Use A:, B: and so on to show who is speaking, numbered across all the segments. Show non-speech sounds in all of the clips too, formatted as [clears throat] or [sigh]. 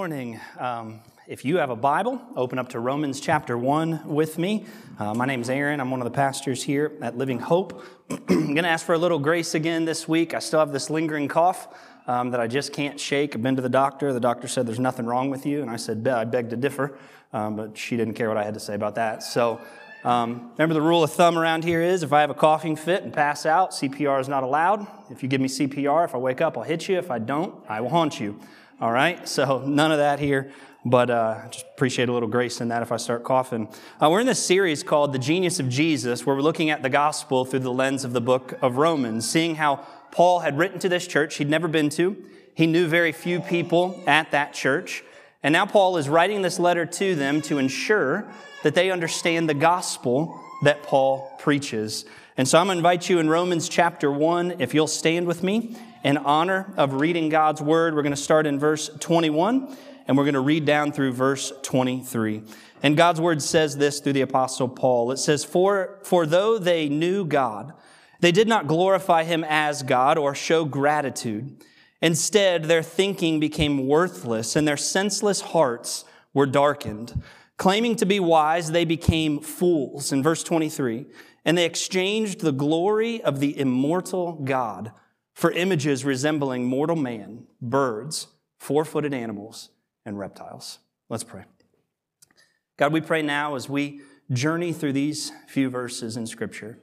A: Morning. Um, if you have a Bible, open up to Romans chapter 1 with me. Uh, my name is Aaron. I'm one of the pastors here at Living Hope. [clears throat] I'm going to ask for a little grace again this week. I still have this lingering cough um, that I just can't shake. I've been to the doctor. The doctor said there's nothing wrong with you. And I said, I beg to differ. Um, but she didn't care what I had to say about that. So um, remember, the rule of thumb around here is if I have a coughing fit and pass out, CPR is not allowed. If you give me CPR, if I wake up, I'll hit you. If I don't, I will haunt you. All right? So none of that here, but uh, just appreciate a little grace in that if I start coughing. Uh, we're in this series called The Genius of Jesus, where we're looking at the gospel through the lens of the book of Romans, seeing how Paul had written to this church he'd never been to. He knew very few people at that church. And now Paul is writing this letter to them to ensure that they understand the gospel that Paul preaches. And so I'm going to invite you in Romans chapter 1, if you'll stand with me in honor of reading God's word. We're going to start in verse 21 and we're going to read down through verse 23. And God's word says this through the apostle Paul. It says, For, for though they knew God, they did not glorify him as God or show gratitude. Instead, their thinking became worthless and their senseless hearts were darkened. Claiming to be wise, they became fools. In verse 23, and they exchanged the glory of the immortal God for images resembling mortal man, birds, four footed animals, and reptiles. Let's pray. God, we pray now as we journey through these few verses in Scripture.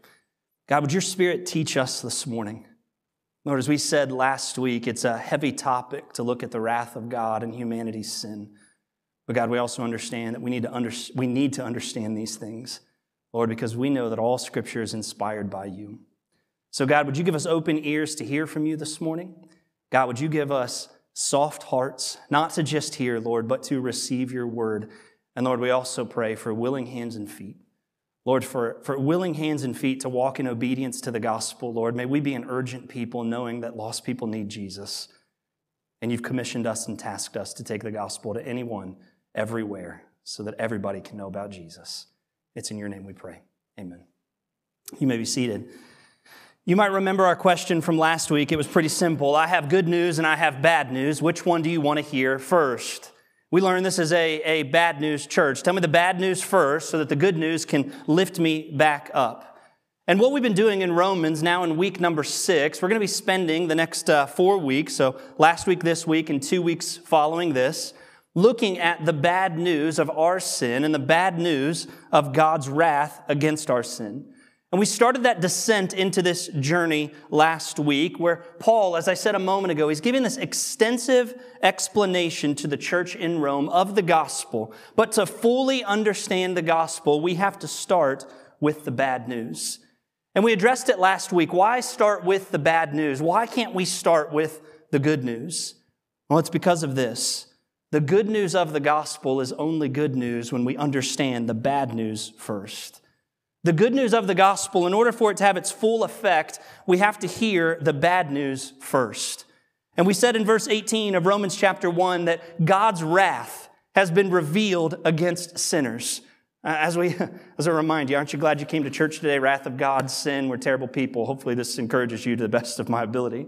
A: God, would your Spirit teach us this morning? Lord, as we said last week, it's a heavy topic to look at the wrath of God and humanity's sin. But God, we also understand that we need to, under, we need to understand these things, Lord, because we know that all Scripture is inspired by you. So, God, would you give us open ears to hear from you this morning? God, would you give us soft hearts, not to just hear, Lord, but to receive your word? And Lord, we also pray for willing hands and feet. Lord, for, for willing hands and feet to walk in obedience to the gospel, Lord, may we be an urgent people knowing that lost people need Jesus. And you've commissioned us and tasked us to take the gospel to anyone, everywhere, so that everybody can know about Jesus. It's in your name we pray. Amen. You may be seated. You might remember our question from last week. It was pretty simple. I have good news and I have bad news. Which one do you want to hear first? We learned this is a, a bad news church. Tell me the bad news first so that the good news can lift me back up. And what we've been doing in Romans now in week number six, we're going to be spending the next uh, four weeks, so last week, this week, and two weeks following this, looking at the bad news of our sin and the bad news of God's wrath against our sin. And we started that descent into this journey last week where Paul, as I said a moment ago, he's giving this extensive explanation to the church in Rome of the gospel. But to fully understand the gospel, we have to start with the bad news. And we addressed it last week. Why start with the bad news? Why can't we start with the good news? Well, it's because of this. The good news of the gospel is only good news when we understand the bad news first. The good news of the gospel, in order for it to have its full effect, we have to hear the bad news first. And we said in verse 18 of Romans chapter 1 that God's wrath has been revealed against sinners. Uh, as we, [laughs] as a reminder, aren't you glad you came to church today? Wrath of God, sin, we're terrible people. Hopefully this encourages you to the best of my ability.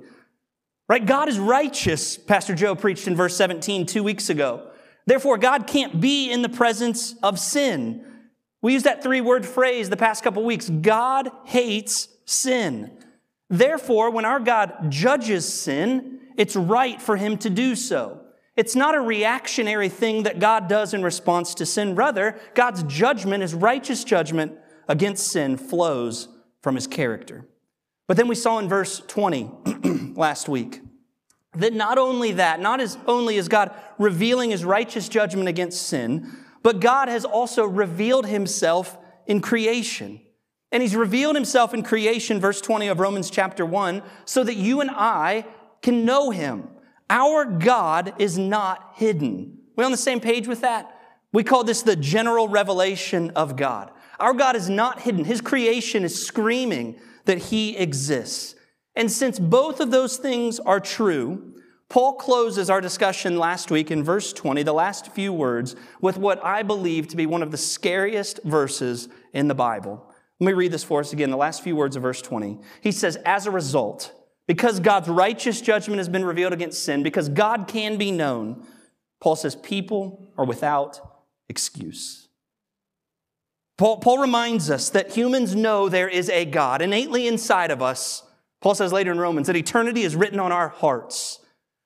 A: Right? God is righteous, Pastor Joe preached in verse 17 two weeks ago. Therefore, God can't be in the presence of sin. We used that three word phrase the past couple weeks God hates sin. Therefore, when our God judges sin, it's right for him to do so. It's not a reactionary thing that God does in response to sin. Rather, God's judgment, his righteous judgment against sin, flows from his character. But then we saw in verse 20 [clears throat] last week that not only that, not as only is God revealing his righteous judgment against sin, but God has also revealed himself in creation. And he's revealed himself in creation, verse 20 of Romans chapter 1, so that you and I can know him. Our God is not hidden. We on the same page with that? We call this the general revelation of God. Our God is not hidden. His creation is screaming that he exists. And since both of those things are true, Paul closes our discussion last week in verse 20, the last few words, with what I believe to be one of the scariest verses in the Bible. Let me read this for us again, the last few words of verse 20. He says, As a result, because God's righteous judgment has been revealed against sin, because God can be known, Paul says people are without excuse. Paul, Paul reminds us that humans know there is a God innately inside of us. Paul says later in Romans that eternity is written on our hearts.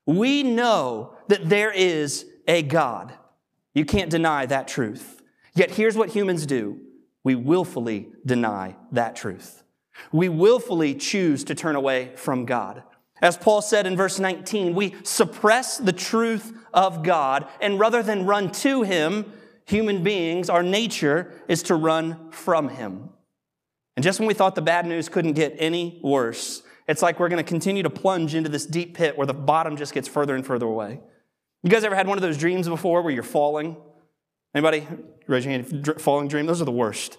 A: We know that there is a God. You can't deny that truth. Yet here's what humans do we willfully deny that truth. We willfully choose to turn away from God. As Paul said in verse 19, we suppress the truth of God, and rather than run to Him, human beings, our nature is to run from Him. And just when we thought the bad news couldn't get any worse, it's like we're going to continue to plunge into this deep pit where the bottom just gets further and further away. You guys ever had one of those dreams before where you're falling? Anybody? Raise your hand. Falling dream? Those are the worst.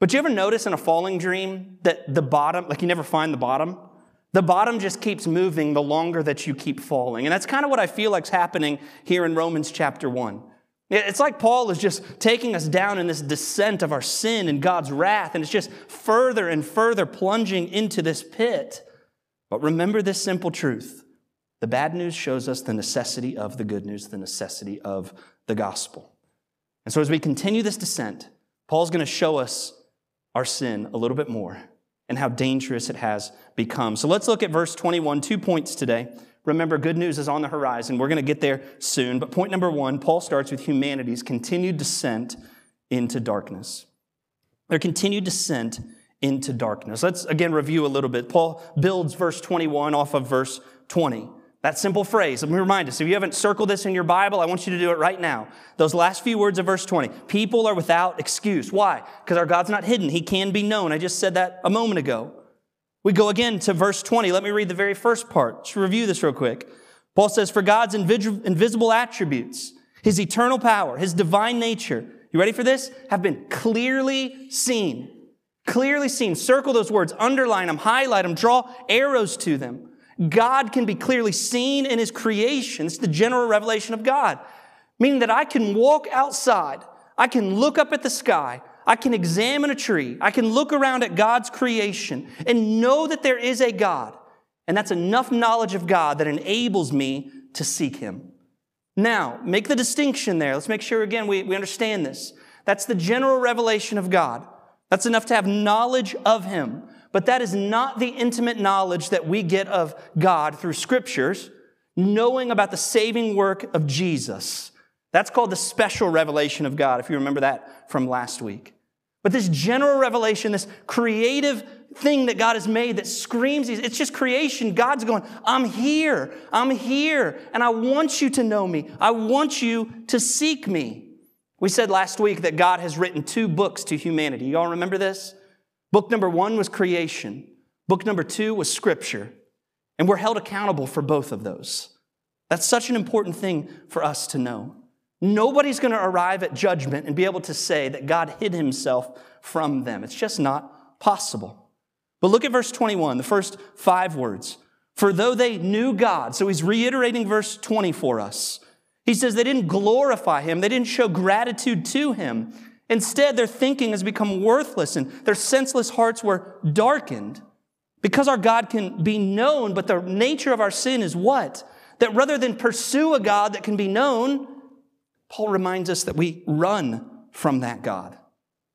A: But you ever notice in a falling dream that the bottom, like you never find the bottom? The bottom just keeps moving the longer that you keep falling. And that's kind of what I feel like's happening here in Romans chapter 1. It's like Paul is just taking us down in this descent of our sin and God's wrath, and it's just further and further plunging into this pit. But remember this simple truth the bad news shows us the necessity of the good news, the necessity of the gospel. And so, as we continue this descent, Paul's going to show us our sin a little bit more and how dangerous it has become. So, let's look at verse 21, two points today. Remember, good news is on the horizon. We're going to get there soon. But point number one, Paul starts with humanity's continued descent into darkness. Their continued descent into darkness. Let's again review a little bit. Paul builds verse 21 off of verse 20. That simple phrase, let me remind us, if you haven't circled this in your Bible, I want you to do it right now. Those last few words of verse 20. People are without excuse. Why? Because our God's not hidden. He can be known. I just said that a moment ago. We go again to verse 20. Let me read the very first part. Let's review this real quick. Paul says, For God's invisible attributes, his eternal power, his divine nature, you ready for this? Have been clearly seen. Clearly seen. Circle those words, underline them, highlight them, draw arrows to them. God can be clearly seen in his creation. It's the general revelation of God. Meaning that I can walk outside, I can look up at the sky, I can examine a tree. I can look around at God's creation and know that there is a God. And that's enough knowledge of God that enables me to seek Him. Now, make the distinction there. Let's make sure again we, we understand this. That's the general revelation of God. That's enough to have knowledge of Him. But that is not the intimate knowledge that we get of God through scriptures, knowing about the saving work of Jesus. That's called the special revelation of God, if you remember that from last week. But this general revelation, this creative thing that God has made that screams, it's just creation. God's going, I'm here, I'm here, and I want you to know me. I want you to seek me. We said last week that God has written two books to humanity. Y'all remember this? Book number one was creation, book number two was scripture. And we're held accountable for both of those. That's such an important thing for us to know. Nobody's going to arrive at judgment and be able to say that God hid himself from them. It's just not possible. But look at verse 21, the first five words. For though they knew God, so he's reiterating verse 20 for us. He says they didn't glorify him, they didn't show gratitude to him. Instead, their thinking has become worthless and their senseless hearts were darkened. Because our God can be known, but the nature of our sin is what? That rather than pursue a God that can be known, Paul reminds us that we run from that God.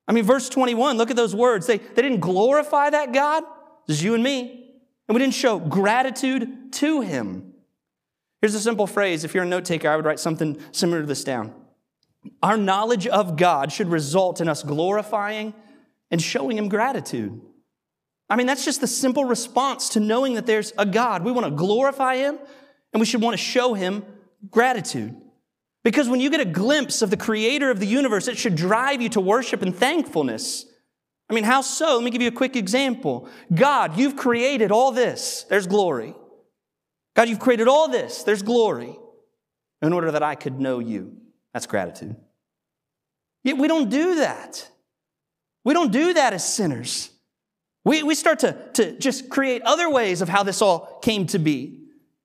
A: I mean, verse 21, look at those words. They, they didn't glorify that God. Is you and me. And we didn't show gratitude to him. Here's a simple phrase. If you're a note taker, I would write something similar to this down. Our knowledge of God should result in us glorifying and showing him gratitude. I mean, that's just the simple response to knowing that there's a God. We want to glorify him and we should want to show him gratitude. Because when you get a glimpse of the creator of the universe, it should drive you to worship and thankfulness. I mean, how so? Let me give you a quick example. God, you've created all this. There's glory. God, you've created all this. There's glory in order that I could know you. That's gratitude. Yet we don't do that. We don't do that as sinners. We, we start to, to just create other ways of how this all came to be.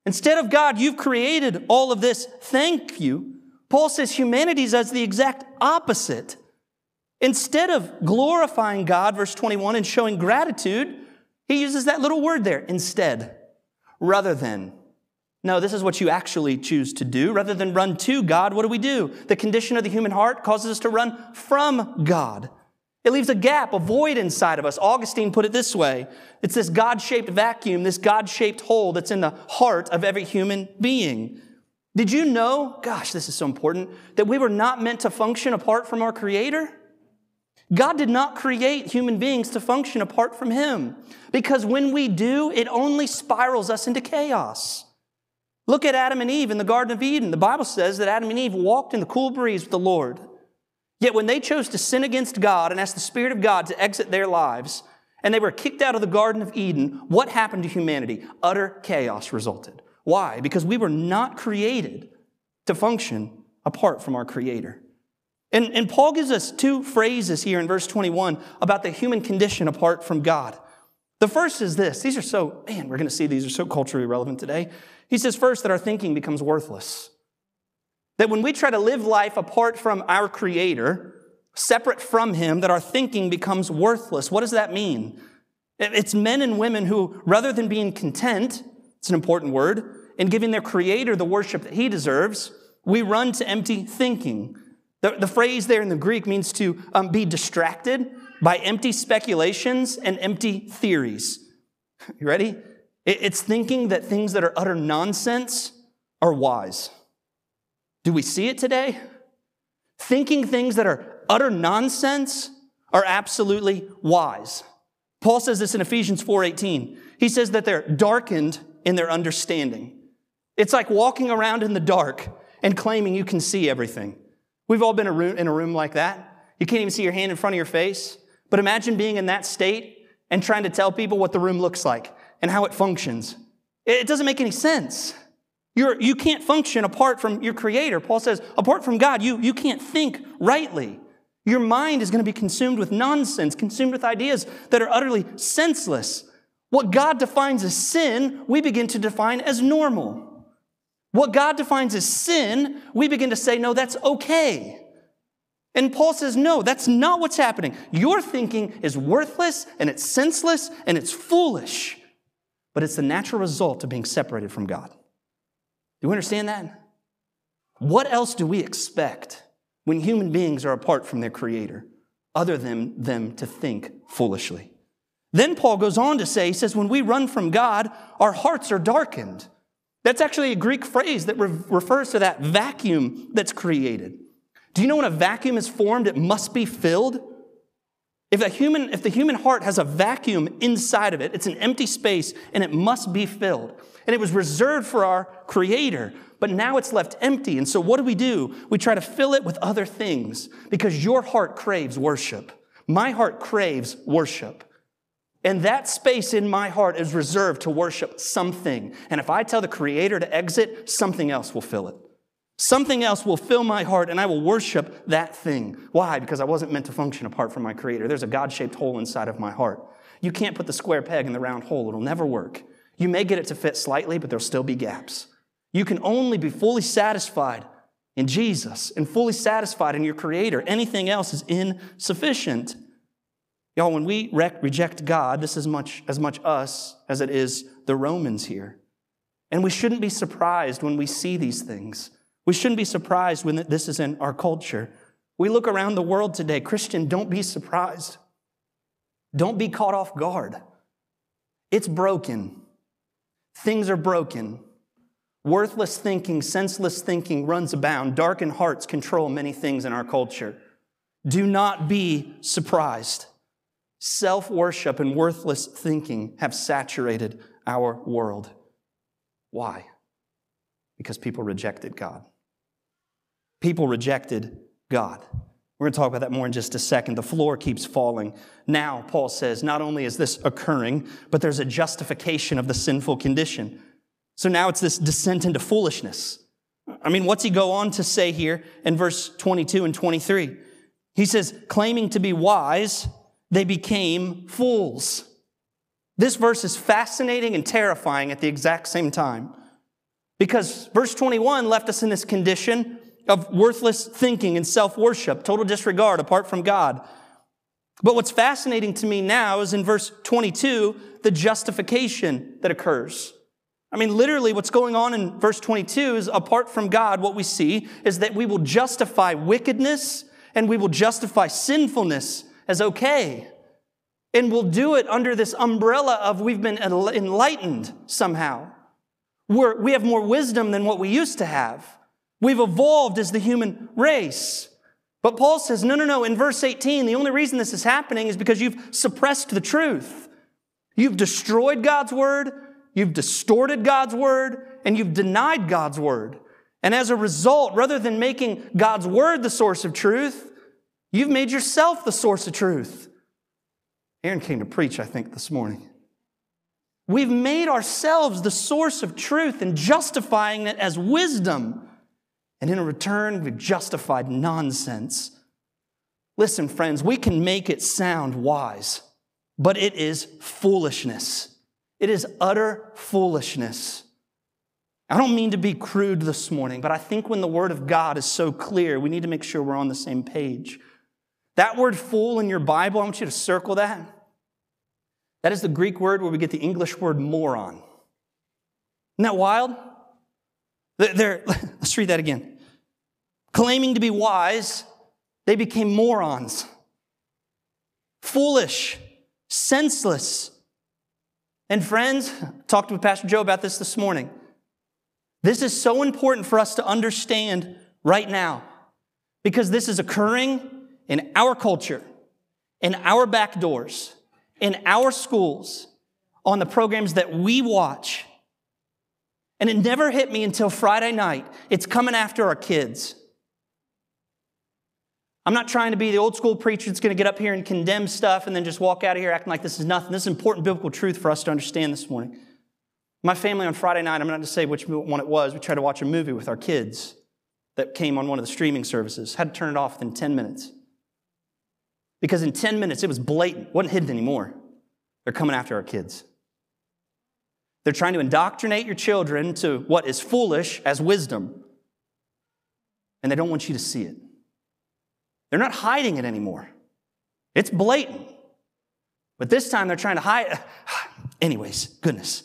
A: Instead of God, you've created all of this. Thank you. Paul says humanity does the exact opposite. Instead of glorifying God, verse 21, and showing gratitude, he uses that little word there, instead, rather than. No, this is what you actually choose to do. Rather than run to God, what do we do? The condition of the human heart causes us to run from God. It leaves a gap, a void inside of us. Augustine put it this way it's this God shaped vacuum, this God shaped hole that's in the heart of every human being. Did you know, gosh, this is so important, that we were not meant to function apart from our Creator? God did not create human beings to function apart from Him. Because when we do, it only spirals us into chaos. Look at Adam and Eve in the Garden of Eden. The Bible says that Adam and Eve walked in the cool breeze with the Lord. Yet when they chose to sin against God and ask the Spirit of God to exit their lives, and they were kicked out of the Garden of Eden, what happened to humanity? Utter chaos resulted. Why? Because we were not created to function apart from our Creator. And, and Paul gives us two phrases here in verse 21 about the human condition apart from God. The first is this. These are so, man, we're going to see these are so culturally relevant today. He says first that our thinking becomes worthless. That when we try to live life apart from our Creator, separate from Him, that our thinking becomes worthless. What does that mean? It's men and women who, rather than being content, it's an important word, and giving their Creator the worship that He deserves, we run to empty thinking. The, the phrase there in the Greek means to um, be distracted by empty speculations and empty theories. [laughs] You ready? It's thinking that things that are utter nonsense are wise. Do we see it today? Thinking things that are utter nonsense are absolutely wise. Paul says this in Ephesians 4:18. He says that they're darkened in their understanding. It's like walking around in the dark and claiming you can see everything. We've all been in a room like that. You can't even see your hand in front of your face. But imagine being in that state and trying to tell people what the room looks like and how it functions. It doesn't make any sense. You're, you can't function apart from your Creator. Paul says, apart from God, you, you can't think rightly. Your mind is going to be consumed with nonsense, consumed with ideas that are utterly senseless. What God defines as sin, we begin to define as normal. What God defines as sin, we begin to say, no, that's okay. And Paul says, no, that's not what's happening. Your thinking is worthless and it's senseless and it's foolish, but it's the natural result of being separated from God. Do you understand that? What else do we expect when human beings are apart from their Creator, other than them to think foolishly? Then Paul goes on to say, he says, when we run from God, our hearts are darkened. That's actually a Greek phrase that re- refers to that vacuum that's created. Do you know when a vacuum is formed, it must be filled? If, a human, if the human heart has a vacuum inside of it, it's an empty space and it must be filled. And it was reserved for our Creator, but now it's left empty. And so what do we do? We try to fill it with other things because your heart craves worship. My heart craves worship. And that space in my heart is reserved to worship something. And if I tell the Creator to exit, something else will fill it. Something else will fill my heart and I will worship that thing. Why? Because I wasn't meant to function apart from my Creator. There's a God shaped hole inside of my heart. You can't put the square peg in the round hole, it'll never work. You may get it to fit slightly, but there'll still be gaps. You can only be fully satisfied in Jesus and fully satisfied in your Creator. Anything else is insufficient. Y'all, when we reject God, this is much, as much us as it is the Romans here. And we shouldn't be surprised when we see these things. We shouldn't be surprised when this is in our culture. We look around the world today. Christian, don't be surprised. Don't be caught off guard. It's broken. Things are broken. Worthless thinking, senseless thinking runs abound. Darkened hearts control many things in our culture. Do not be surprised. Self worship and worthless thinking have saturated our world. Why? Because people rejected God. People rejected God. We're going to talk about that more in just a second. The floor keeps falling. Now, Paul says, not only is this occurring, but there's a justification of the sinful condition. So now it's this descent into foolishness. I mean, what's he go on to say here in verse 22 and 23? He says, claiming to be wise, they became fools. This verse is fascinating and terrifying at the exact same time. Because verse 21 left us in this condition of worthless thinking and self worship, total disregard apart from God. But what's fascinating to me now is in verse 22, the justification that occurs. I mean, literally, what's going on in verse 22 is apart from God, what we see is that we will justify wickedness and we will justify sinfulness as okay. And we'll do it under this umbrella of we've been enlightened somehow. We're, we have more wisdom than what we used to have. We've evolved as the human race. But Paul says, no, no, no. In verse 18, the only reason this is happening is because you've suppressed the truth. You've destroyed God's word You've distorted God's word and you've denied God's word. And as a result, rather than making God's word the source of truth, you've made yourself the source of truth. Aaron came to preach, I think, this morning. We've made ourselves the source of truth and justifying it as wisdom. And in return, we've justified nonsense. Listen, friends, we can make it sound wise, but it is foolishness. It is utter foolishness. I don't mean to be crude this morning, but I think when the Word of God is so clear, we need to make sure we're on the same page. That word fool in your Bible, I want you to circle that. That is the Greek word where we get the English word moron. Isn't that wild? They're, [laughs] let's read that again. Claiming to be wise, they became morons. Foolish, senseless, and friends, talked with Pastor Joe about this this morning. This is so important for us to understand right now because this is occurring in our culture, in our back doors, in our schools, on the programs that we watch. And it never hit me until Friday night. It's coming after our kids. I'm not trying to be the old school preacher that's going to get up here and condemn stuff and then just walk out of here acting like this is nothing. This is important biblical truth for us to understand this morning. My family on Friday night, I'm not going to say which one it was, we tried to watch a movie with our kids that came on one of the streaming services. Had to turn it off within 10 minutes. Because in 10 minutes, it was blatant, it wasn't hidden anymore. They're coming after our kids. They're trying to indoctrinate your children to what is foolish as wisdom, and they don't want you to see it. They're not hiding it anymore. It's blatant. But this time they're trying to hide. [sighs] Anyways, goodness.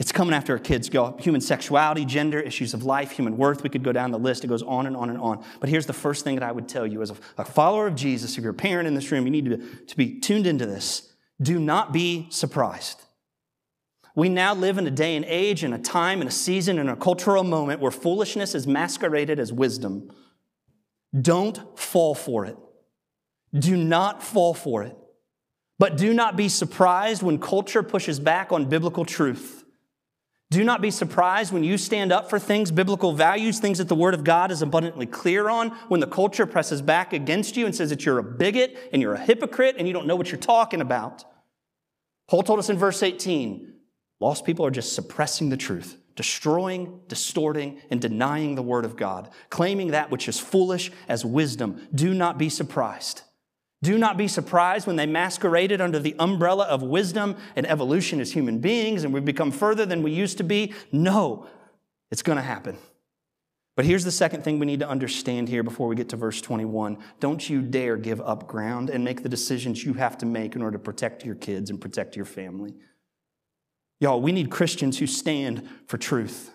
A: It's coming after our kids. Go human sexuality, gender, issues of life, human worth. We could go down the list. It goes on and on and on. But here's the first thing that I would tell you as a, follower of Jesus, if you're a parent in this room, you need to, to be tuned into this. Do not be surprised. We now live in a day and age and a time and a season and a cultural moment where foolishness is masqueraded as wisdom. Don't fall for it. Do not fall for it. But do not be surprised when culture pushes back on biblical truth. Do not be surprised when you stand up for things, biblical values, things that the Word of God is abundantly clear on, when the culture presses back against you and says that you're a bigot and you're a hypocrite and you don't know what you're talking about. Paul told us in verse 18 lost people are just suppressing the truth destroying, distorting, and denying the Word of God, claiming that which is foolish as wisdom. Do not be surprised. Do not be surprised when they masqueraded under the umbrella of wisdom and evolution as human beings and we've become further than we used to be. No, it's going to happen. But here's the second thing we need to understand here before we get to verse 21. Don't you dare give up ground and make the decisions you have to make in order to protect your kids and protect your family. Y'all, we need Christians who stand for truth.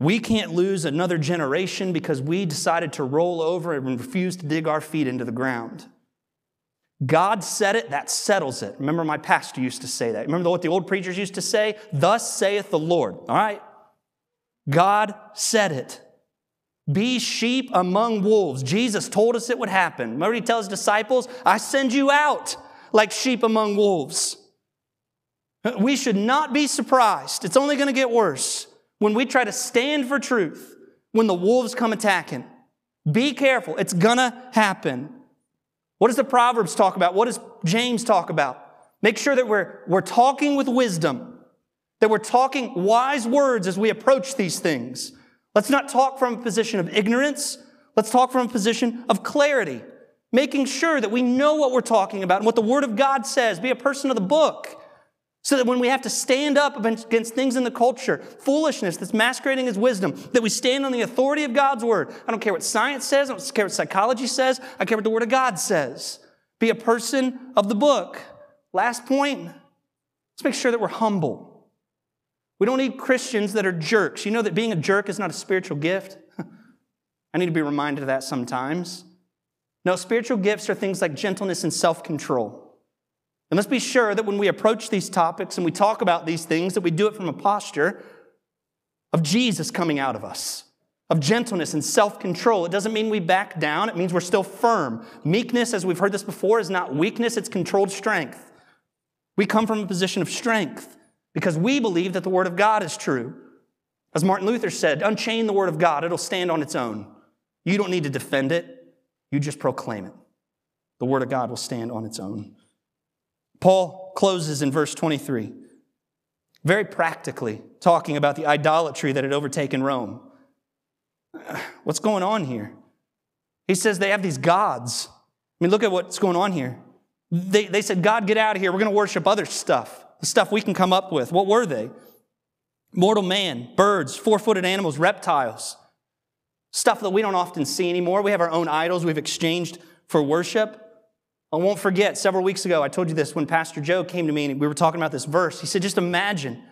A: We can't lose another generation because we decided to roll over and refuse to dig our feet into the ground. God said it, that settles it. Remember, my pastor used to say that. Remember what the old preachers used to say? Thus saith the Lord. All right? God said it. Be sheep among wolves. Jesus told us it would happen. Remember, he tells his disciples, I send you out like sheep among wolves. We should not be surprised. It's only going to get worse when we try to stand for truth when the wolves come attacking. Be careful. It's going to happen. What does the Proverbs talk about? What does James talk about? Make sure that we're, we're talking with wisdom, that we're talking wise words as we approach these things. Let's not talk from a position of ignorance. Let's talk from a position of clarity, making sure that we know what we're talking about and what the Word of God says. Be a person of the book. So that when we have to stand up against things in the culture, foolishness that's masquerading as wisdom, that we stand on the authority of God's word. I don't care what science says, I don't care what psychology says, I care what the word of God says. Be a person of the book. Last point, let's make sure that we're humble. We don't need Christians that are jerks. You know that being a jerk is not a spiritual gift? [laughs] I need to be reminded of that sometimes. No, spiritual gifts are things like gentleness and self control. And let's be sure that when we approach these topics and we talk about these things, that we do it from a posture of Jesus coming out of us, of gentleness and self control. It doesn't mean we back down, it means we're still firm. Meekness, as we've heard this before, is not weakness, it's controlled strength. We come from a position of strength because we believe that the Word of God is true. As Martin Luther said, unchain the Word of God, it'll stand on its own. You don't need to defend it, you just proclaim it. The Word of God will stand on its own. Paul closes in verse 23, very practically talking about the idolatry that had overtaken Rome. [sighs] What's going on here? He says they have these gods. I mean, look at what's going on here. They, they said, God, get out of here. We're going to worship other stuff, the stuff we can come up with. What were they? Mortal man, birds, four footed animals, reptiles, stuff that we don't often see anymore. We have our own idols we've exchanged for worship. I won't forget, several weeks ago, I told you this when Pastor Joe came to me and we were talking about this verse. He said, just imagine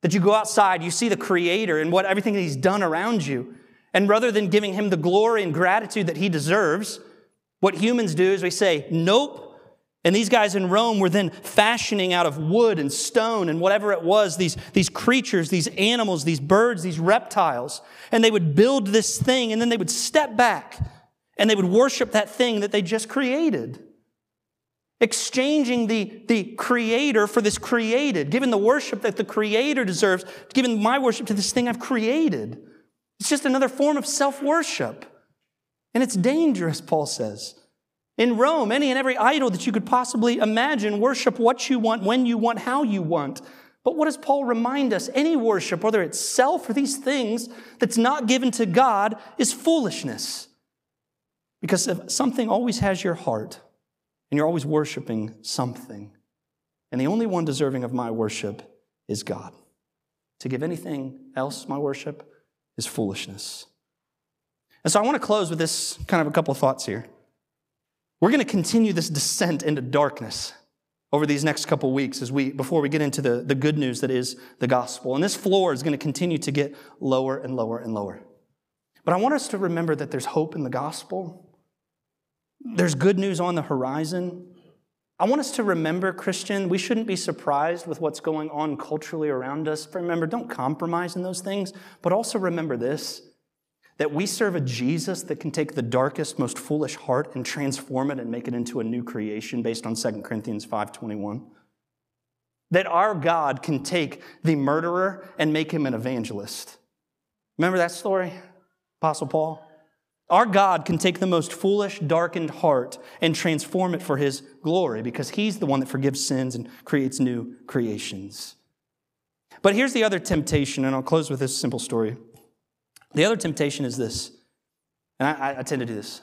A: that you go outside, you see the Creator and what everything that He's done around you. And rather than giving Him the glory and gratitude that He deserves, what humans do is we say, nope, and these guys in Rome were then fashioning out of wood and stone and whatever it was, these, these creatures, these animals, these birds, these reptiles. And they would build this thing and then they would step back and they would worship that thing that they just created. Exchanging the, the creator for this created, giving the worship that the creator deserves, giving my worship to this thing I've created. It's just another form of self worship. And it's dangerous, Paul says. In Rome, any and every idol that you could possibly imagine, worship what you want, when you want, how you want. But what does Paul remind us? Any worship, whether it's self or these things that's not given to God, is foolishness. Because something always has your heart, and you're always worshiping something, and the only one deserving of my worship is God. To give anything else my worship is foolishness. And so I want to close with this kind of a couple of thoughts here. We're going to continue this descent into darkness over these next couple weeks as we before we get into the, the good news that is the gospel. And this floor is going to continue to get lower and lower and lower. But I want us to remember that there's hope in the gospel. There's good news on the horizon. I want us to remember, Christian, we shouldn't be surprised with what's going on culturally around us. Remember, don't compromise in those things, but also remember this that we serve a Jesus that can take the darkest, most foolish heart and transform it and make it into a new creation based on 2 Corinthians 5:21. That our God can take the murderer and make him an evangelist. Remember that story? Apostle Paul? Our God can take the most foolish, darkened heart and transform it for his glory because he's the one that forgives sins and creates new creations. But here's the other temptation, and I'll close with this simple story. The other temptation is this, and I, I tend to do this.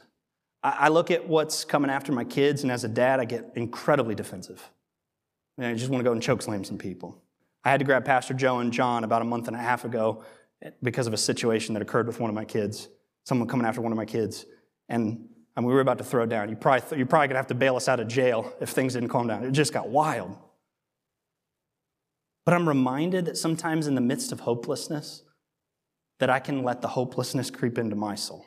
A: I, I, look at what's coming after my kids, and as a dad, I get incredibly defensive. And I just want to go and choke slam some people. I had to grab Pastor Joe and John about a month and a half ago because of a situation that occurred with one of my kids, someone coming after one of my kids. And we were about to throw down. You probably, th- you're probably to have to bail us out of jail if things didn't calm down. It just got wild. But I'm reminded that sometimes in the midst of hopelessness, that I can let the hopelessness creep into my soul.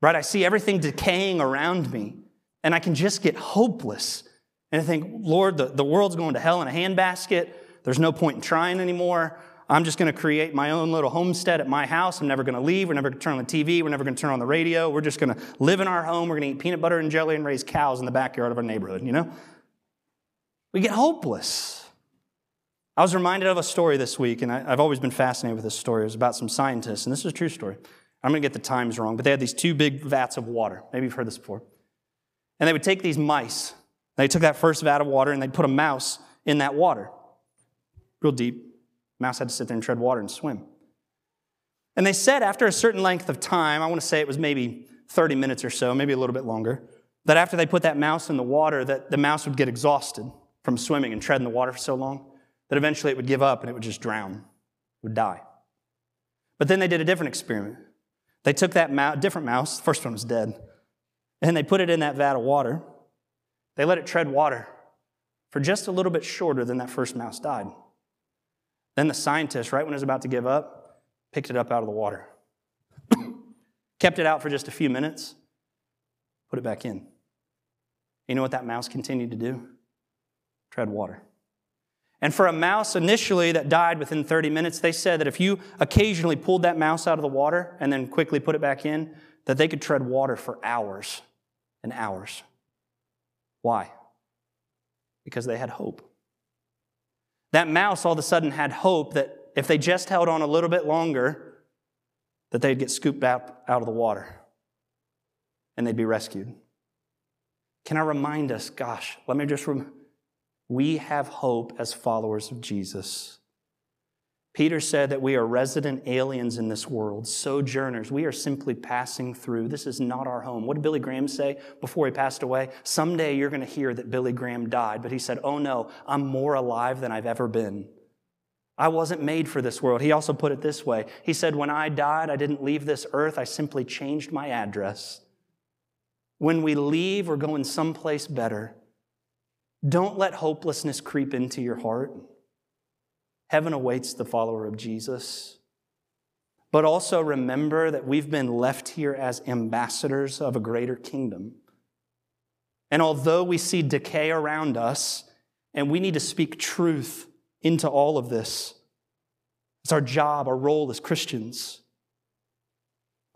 A: Right? I see everything decaying around me, and I can just get hopeless. And I think, Lord, the, the world's going to hell in a handbasket. There's no point in trying anymore. I'm just going to create my own little homestead at my house. I'm never going to leave. We're never going to turn on the TV. We're never going to turn on the radio. We're just going to live in our home. We're going to eat peanut butter and jelly and raise cows in the backyard of our neighborhood, you know? We get hopeless. I was reminded of a story this week, and I, have always been fascinated with this story. It was about some scientists, and this is a true story. I'm going to get the times wrong, but they had these two big vats of water. Maybe you've heard this before. And they would take these mice. They took that first vat of water, and they'd put a mouse in that water, real deep. Mouse had to sit there and tread water and swim. And they said after a certain length of time, I want to say it was maybe 30 minutes or so, maybe a little bit longer, that after they put that mouse in the water, that the mouse would get exhausted from swimming and treading the water for so long that eventually it would give up and it would just drown, it would die. But then they did a different experiment. They took that mouse, different mouse, the first one was dead, and they put it in that vat of water. They let it tread water for just a little bit shorter than that first mouse died. Then the scientist, right when it was about to give up, picked it up out of the water, [coughs] kept it out for just a few minutes, put it back in. You know what that mouse continued to do? Tread water. And for a mouse initially that died within 30 minutes, they said that if you occasionally pulled that mouse out of the water and then quickly put it back in, that they could tread water for hours and hours. Why? Because they had hope. That mouse all of a sudden had hope that if they just held on a little bit longer, that they'd get scooped out, out of the water and they'd be rescued. Can I remind us, gosh, let me just remind we have hope as followers of Jesus. Peter said that we are resident aliens in this world, sojourners. We are simply passing through. This is not our home. What did Billy Graham say before he passed away? Someday you're going to hear that Billy Graham died, but he said, Oh no, I'm more alive than I've ever been. I wasn't made for this world. He also put it this way He said, When I died, I didn't leave this earth, I simply changed my address. When we leave, we're going someplace better. Don't let hopelessness creep into your heart. Heaven awaits the follower of Jesus. But also remember that we've been left here as ambassadors of a greater kingdom. And although we see decay around us, and we need to speak truth into all of this, it's our job, our role as Christians.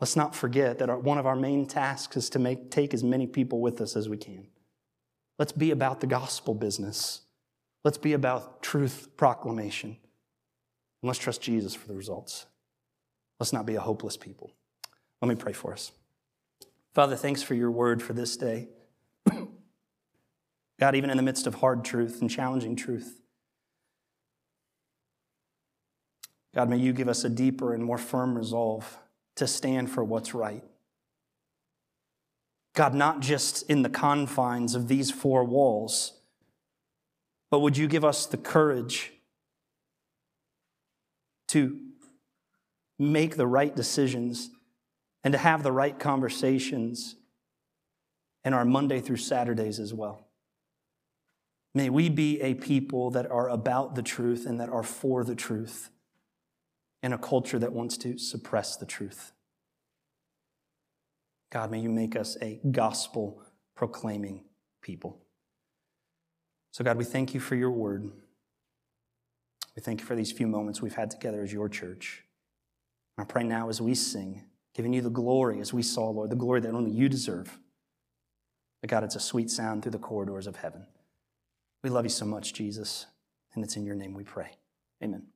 A: Let's not forget that our, one of our main tasks is to make, take as many people with us as we can. Let's be about the gospel business. Let's be about truth proclamation. And let's trust Jesus for the results. Let's not be a hopeless people. Let me pray for us. Father, thanks for your word for this day. [coughs] God, even in the midst of hard truth and challenging truth, God, may you give us a deeper and more firm resolve to stand for what's right. God, not just in the confines of these four walls, but would you give us the courage to make the right decisions and to have the right conversations in our Monday through Saturdays as well. May we be a people that are about the truth and that are for the truth in a culture that wants to suppress the truth. God, may you make us a gospel proclaiming people. So, God, we thank you for your word. We thank you for these few moments we've had together as your church. I pray now as we sing, giving you the glory as we saw, Lord, the glory that only you deserve. But God, it's a sweet sound through the corridors of heaven. We love you so much, Jesus, and it's in your name we pray. Amen.